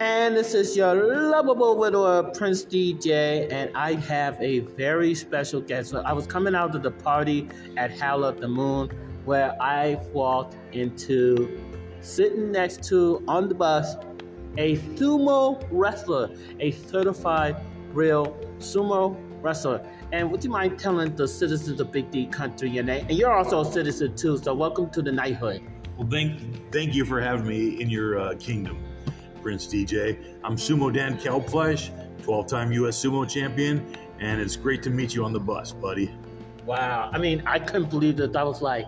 And this is your lovable widower, Prince DJ, and I have a very special guest. So I was coming out of the party at Howl at the Moon where I walked into sitting next to on the bus a sumo wrestler, a certified real sumo wrestler. And would you mind telling the citizens of Big D Country your name? And you're also a citizen too, so welcome to the knighthood. Well, thank thank you for having me in your uh, kingdom. Prince DJ. I'm Sumo Dan Kalbfleisch, 12 time U.S. Sumo champion, and it's great to meet you on the bus, buddy. Wow. I mean, I couldn't believe that. I was like,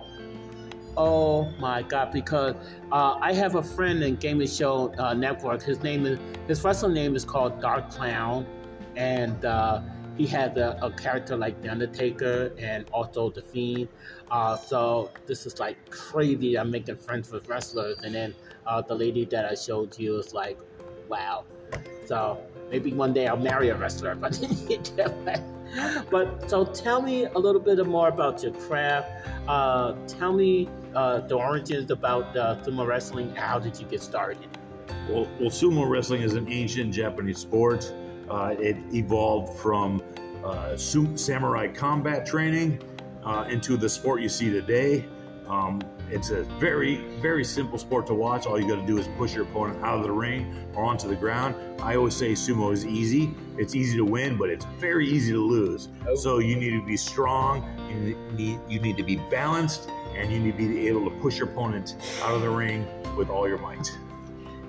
oh my God, because uh, I have a friend in Gaming Show uh, Network. His name is, his wrestling name is called Dark Clown, and uh, he has a, a, character like The Undertaker and also The Fiend. Uh, so this is like crazy. I'm making friends with wrestlers, and then uh, the lady that I showed you is like, wow. So maybe one day I'll marry a wrestler, but but so tell me a little bit more about your craft. Uh, tell me uh, the origins about uh, sumo wrestling. How did you get started? Well, well, sumo wrestling is an ancient Japanese sport. Uh, it evolved from uh, samurai combat training uh, into the sport you see today. Um, it's a very, very simple sport to watch. All you got to do is push your opponent out of the ring or onto the ground. I always say sumo is easy. It's easy to win, but it's very easy to lose. Oh. So you need to be strong. You need, you need to be balanced, and you need to be able to push your opponent out of the ring with all your might.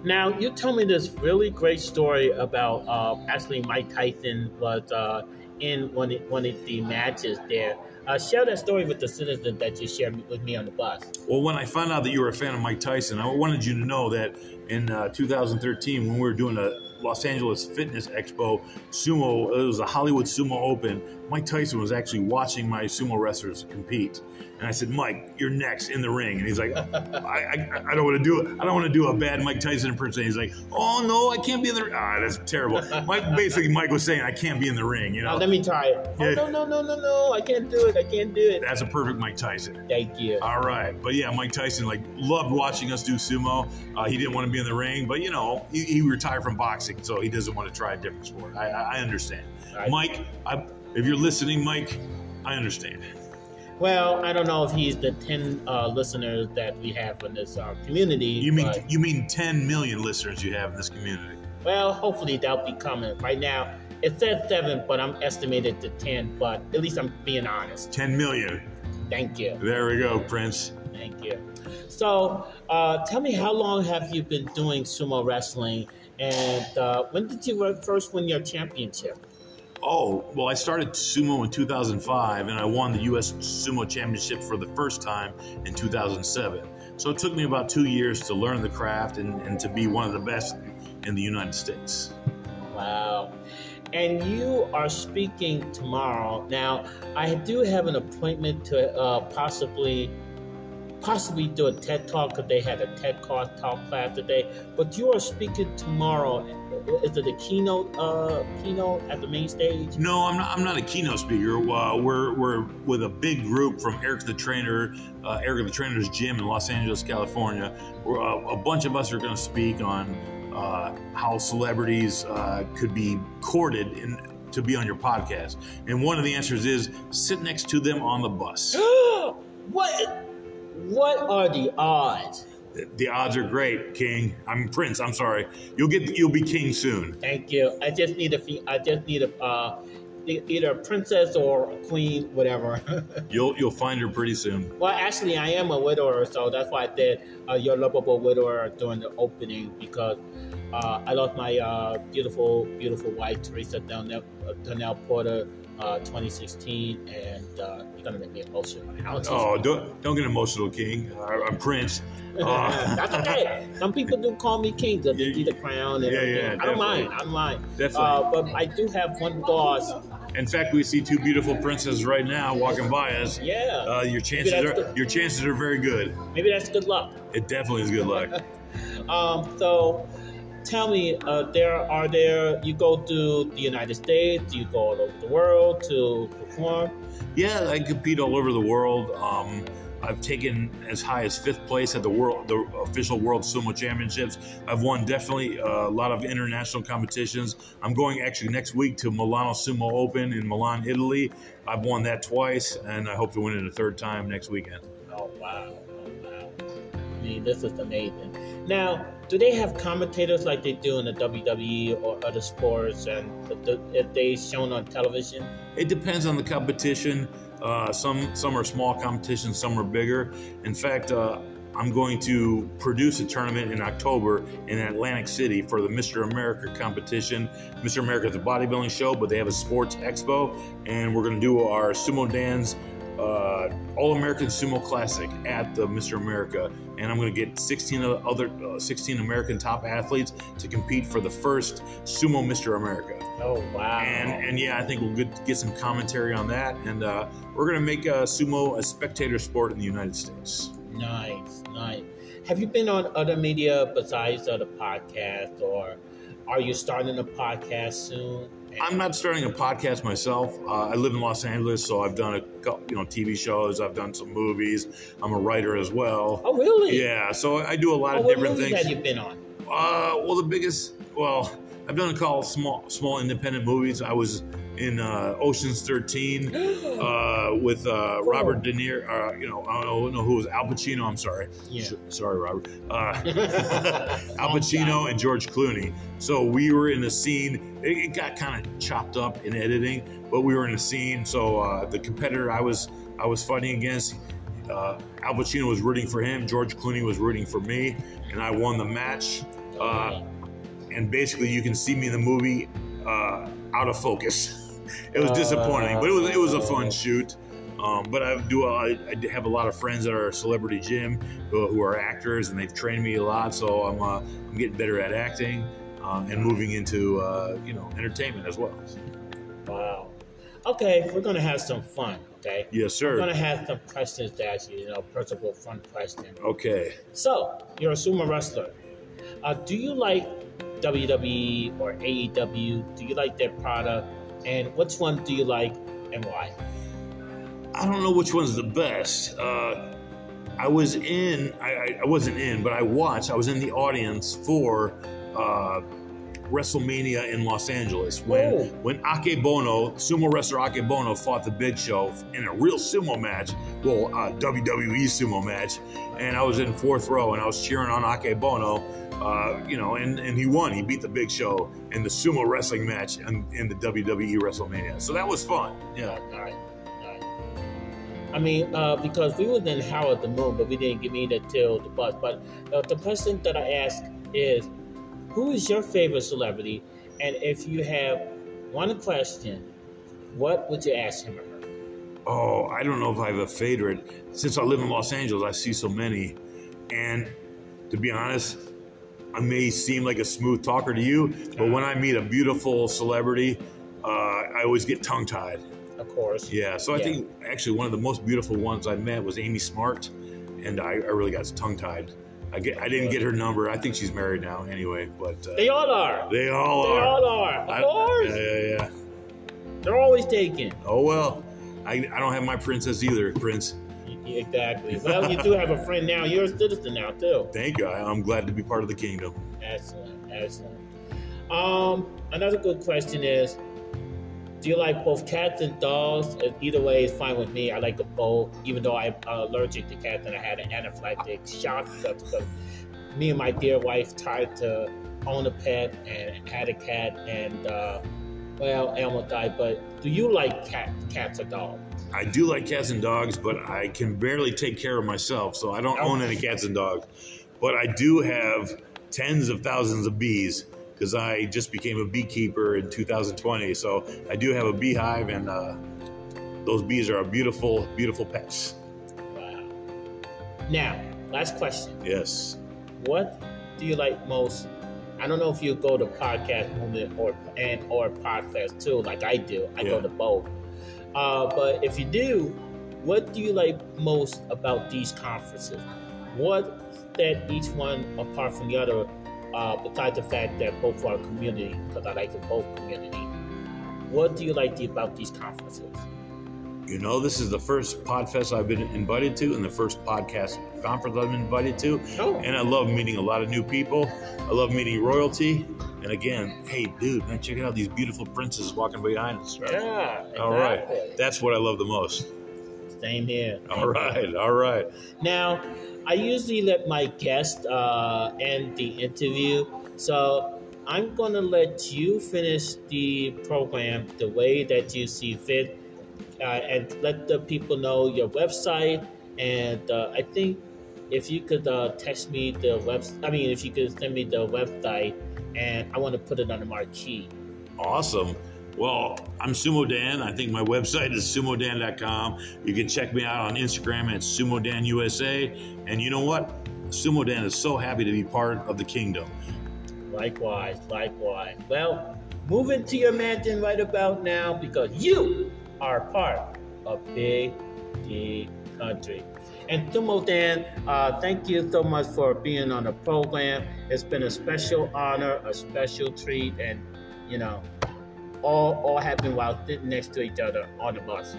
Now, you told me this really great story about uh, actually Mike Tyson was uh, in one of, one of the matches there. Uh, share that story with the citizen that you shared with me on the bus. Well, when I found out that you were a fan of Mike Tyson, I wanted you to know that in uh, 2013, when we were doing a Los Angeles Fitness Expo sumo, it was a Hollywood Sumo Open. Mike Tyson was actually watching my sumo wrestlers compete. And I said, Mike, you're next in the ring. And he's like, I, I, I don't want to do it. I don't want to do a bad Mike Tyson impersonation. He's like, oh, no, I can't be in the ring. Ah, that's terrible. Mike, basically, Mike was saying, I can't be in the ring, you know? Oh, let me try it. Oh, yeah. no, no, no, no, no. I can't do it. I can't do it. That's a perfect Mike Tyson. Thank you. All right. But yeah, Mike Tyson, like, loved watching us do sumo. Uh, he didn't want to be in the ring, but, you know, he, he, retired from boxing, so he doesn't want to try a different sport. I, I understand. Mike, I, if you're listening, Mike, I understand. Well, I don't know if he's the ten uh, listeners that we have in this uh, community. You mean you mean ten million listeners you have in this community? Well, hopefully that'll be coming. Right now, it says seven, but I'm estimated to ten. But at least I'm being honest. Ten million. Thank you. There we go, Prince. Thank you. So, uh, tell me, how long have you been doing sumo wrestling, and uh, when did you first win your championship? Oh, well, I started sumo in 2005 and I won the U.S. Sumo Championship for the first time in 2007. So it took me about two years to learn the craft and, and to be one of the best in the United States. Wow. And you are speaking tomorrow. Now, I do have an appointment to uh, possibly possibly do a TED talk because they had a TED talk class today. But you are speaking tomorrow. Is it a keynote uh, keynote at the main stage? No, I'm not. I'm not a keynote speaker. Uh, we're we're with a big group from Eric the Trainer, uh, Eric the Trainer's gym in Los Angeles, California. Uh, a bunch of us are going to speak on uh, how celebrities uh, could be courted in, to be on your podcast. And one of the answers is sit next to them on the bus. what? What are the odds? The, the odds are great, King. I'm Prince. I'm sorry. You'll get. You'll be king soon. Thank you. I just need a. I just need a. Uh, either a princess or a queen, whatever. you'll you'll find her pretty soon. Well, actually, I am a widower, so that's why I did uh, your lovable widower during the opening because uh, I lost my uh, beautiful, beautiful wife Teresa Donnell, Donnell Porter uh, 2016, and uh, you're gonna make me emotional. Oh, don't don't get emotional, King. I'm Prince. Uh, That's okay. Some people do call me King they need the crown. And yeah, yeah. I don't mind. I don't mind. Definitely. Uh, but I do have one boss. In fact, we see two beautiful princesses right now walking by us. Yeah. Uh, your chances are good. your chances are very good. Maybe that's good luck. It definitely is good luck. um. So tell me, uh, there are there you go to the United States, you go all over the world to perform? Yeah, I compete all over the world. Um, I've taken as high as fifth place at the world, the official World Sumo Championships. I've won definitely uh, a lot of international competitions. I'm going actually next week to Milano Sumo Open in Milan, Italy. I've won that twice, and I hope to win it a third time next weekend. Oh wow! Oh wow! I mean, this is amazing. Now, do they have commentators like they do in the WWE or other sports, and if they shown on television? It depends on the competition. Uh, some some are small competitions, some are bigger. In fact, uh, I'm going to produce a tournament in October in Atlantic City for the Mr. America competition. Mr. America is a bodybuilding show, but they have a sports expo, and we're going to do our Sumo Dan's uh, All American Sumo Classic at the Mr. America, and I'm going to get 16 other uh, 16 American top athletes to compete for the first Sumo Mr. America. Oh wow! And and yeah, I think we'll get, get some commentary on that, and uh, we're going to make uh, sumo a spectator sport in the United States. Nice, nice. Have you been on other media besides the podcast, or are you starting a podcast soon? I'm not starting a podcast myself. Uh, I live in Los Angeles, so I've done a couple, you know, TV shows. I've done some movies. I'm a writer as well. Oh, really? Yeah. So I do a lot oh, of different things. What have you been on? Uh, well, the biggest, well, I've done a couple small, small independent movies. I was in uh, Ocean's 13 uh, with uh, Robert De Niro. Uh, you know, I don't know who was Al Pacino. I'm sorry. Yeah. sorry, Robert. Uh, Al Pacino and George Clooney. So we were in a scene. It, it got kind of chopped up in editing, but we were in a scene. So uh, the competitor I was I was fighting against. Al Pacino was rooting for him. George Clooney was rooting for me, and I won the match. and basically, you can see me in the movie out of focus. it was disappointing, but it was it was a fun shoot. Um, but I do I, I, have a lot of friends that are celebrity gym who, who, are actors, and they've trained me a lot. So I'm uh, I'm getting better at acting uh, and moving into uh, you know entertainment as well. Wow. Okay, we're gonna have some fun. Okay. Yes, sir. We're gonna have some questions to ask you. You know, personal fun questions. Okay. So you're a sumo wrestler. Uh, do you like WWE or AEW? Do you like their product? And which one do you like and why? I don't know which one's the best. Uh, I was in, I, I, wasn't in, but I watched, I was in the audience for uh, WrestleMania in Los Angeles when oh. when Akebono, sumo wrestler Akebono, fought the Big Show in a real sumo match, well, uh, WWE sumo match, and I was in fourth row and I was cheering on Akebono uh, you know, and, and he won. He beat the Big Show in the sumo wrestling match in, in the WWE WrestleMania. So that was fun. Yeah. All right. I mean, uh, because we was in Howl at the Moon, but we didn't get me that till the bus. But uh, the question that I ask is, who is your favorite celebrity? And if you have one question, what would you ask him or her? Oh, I don't know if I have a favorite. Since I live in Los Angeles, I see so many. And to be honest, I may seem like a smooth talker to you, but when I meet a beautiful celebrity, uh, I always get tongue tied. Of course. Yeah. So I yeah. think actually one of the most beautiful ones I met was Amy Smart, and I, I really got tongue tied. I, get, I didn't get her number. I think she's married now anyway, but uh, they all are. They all they are. They all are. Of I, course. Yeah, yeah, yeah. They're always taken. Oh well, I, I don't have my princess either, Prince. Exactly. Well, you do have a friend now. You're a citizen now too. Thank you. I'm glad to be part of the kingdom. Excellent. Excellent. Um, another good question is, do you like both cats and dogs? Either way is fine with me. I like them both, even though I'm allergic to cats and I had an anaphylactic shock because me and my dear wife tried to own a pet and had a cat and uh, well, Elmo died. But do you like cat, cats or dogs? I do like cats and dogs, but I can barely take care of myself, so I don't own any cats and dogs. But I do have tens of thousands of bees because I just became a beekeeper in 2020. So I do have a beehive, and uh, those bees are a beautiful, beautiful pets. Wow. Now, last question. Yes. What do you like most? I don't know if you go to podcast movement or and or podfest too, like I do. I yeah. go to both. Uh, but if you do, what do you like most about these conferences? What set each one apart from the other, uh, besides the fact that both are community, because I like them both community? What do you like about these conferences? You know, this is the first Podfest I've been invited to and the first podcast conference I've been invited to. Oh, And I love meeting a lot of new people. I love meeting royalty. And again, hey, dude, man, check it out. These beautiful princesses walking behind us. yeah. All right. exactly. That's what I love the most. Same here. All right. All right. Now, I usually let my guest uh, end the interview, so I'm to let you finish the program the way that you see fit, uh, and let the people know your website. And uh, I think if you could uh, text me the web, I mean, if you could send me the website, and I want to put it on the marquee. Awesome. Well, I'm Sumo Dan. I think my website is sumodan.com. You can check me out on Instagram at sumodanusa. And you know what? Sumo Dan is so happy to be part of the kingdom. Likewise, likewise. Well, move into your mansion right about now because you are part of Big D Country. And Sumo Dan, uh, thank you so much for being on the program. It's been a special honor, a special treat, and you know, all all happened while sitting next to each other on the bus.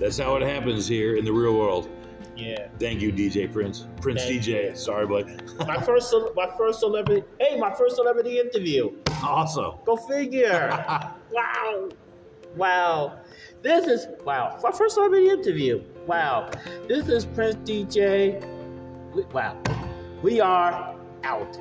That's how it happens here in the real world. Yeah. Thank you, DJ Prince. Prince Thank DJ. Sorry, but My first, my first celebrity. Hey, my first celebrity interview. awesome. Go figure. Wow. Wow. This is, wow. My first celebrity interview. Wow. This is Prince DJ. Wow. We are out.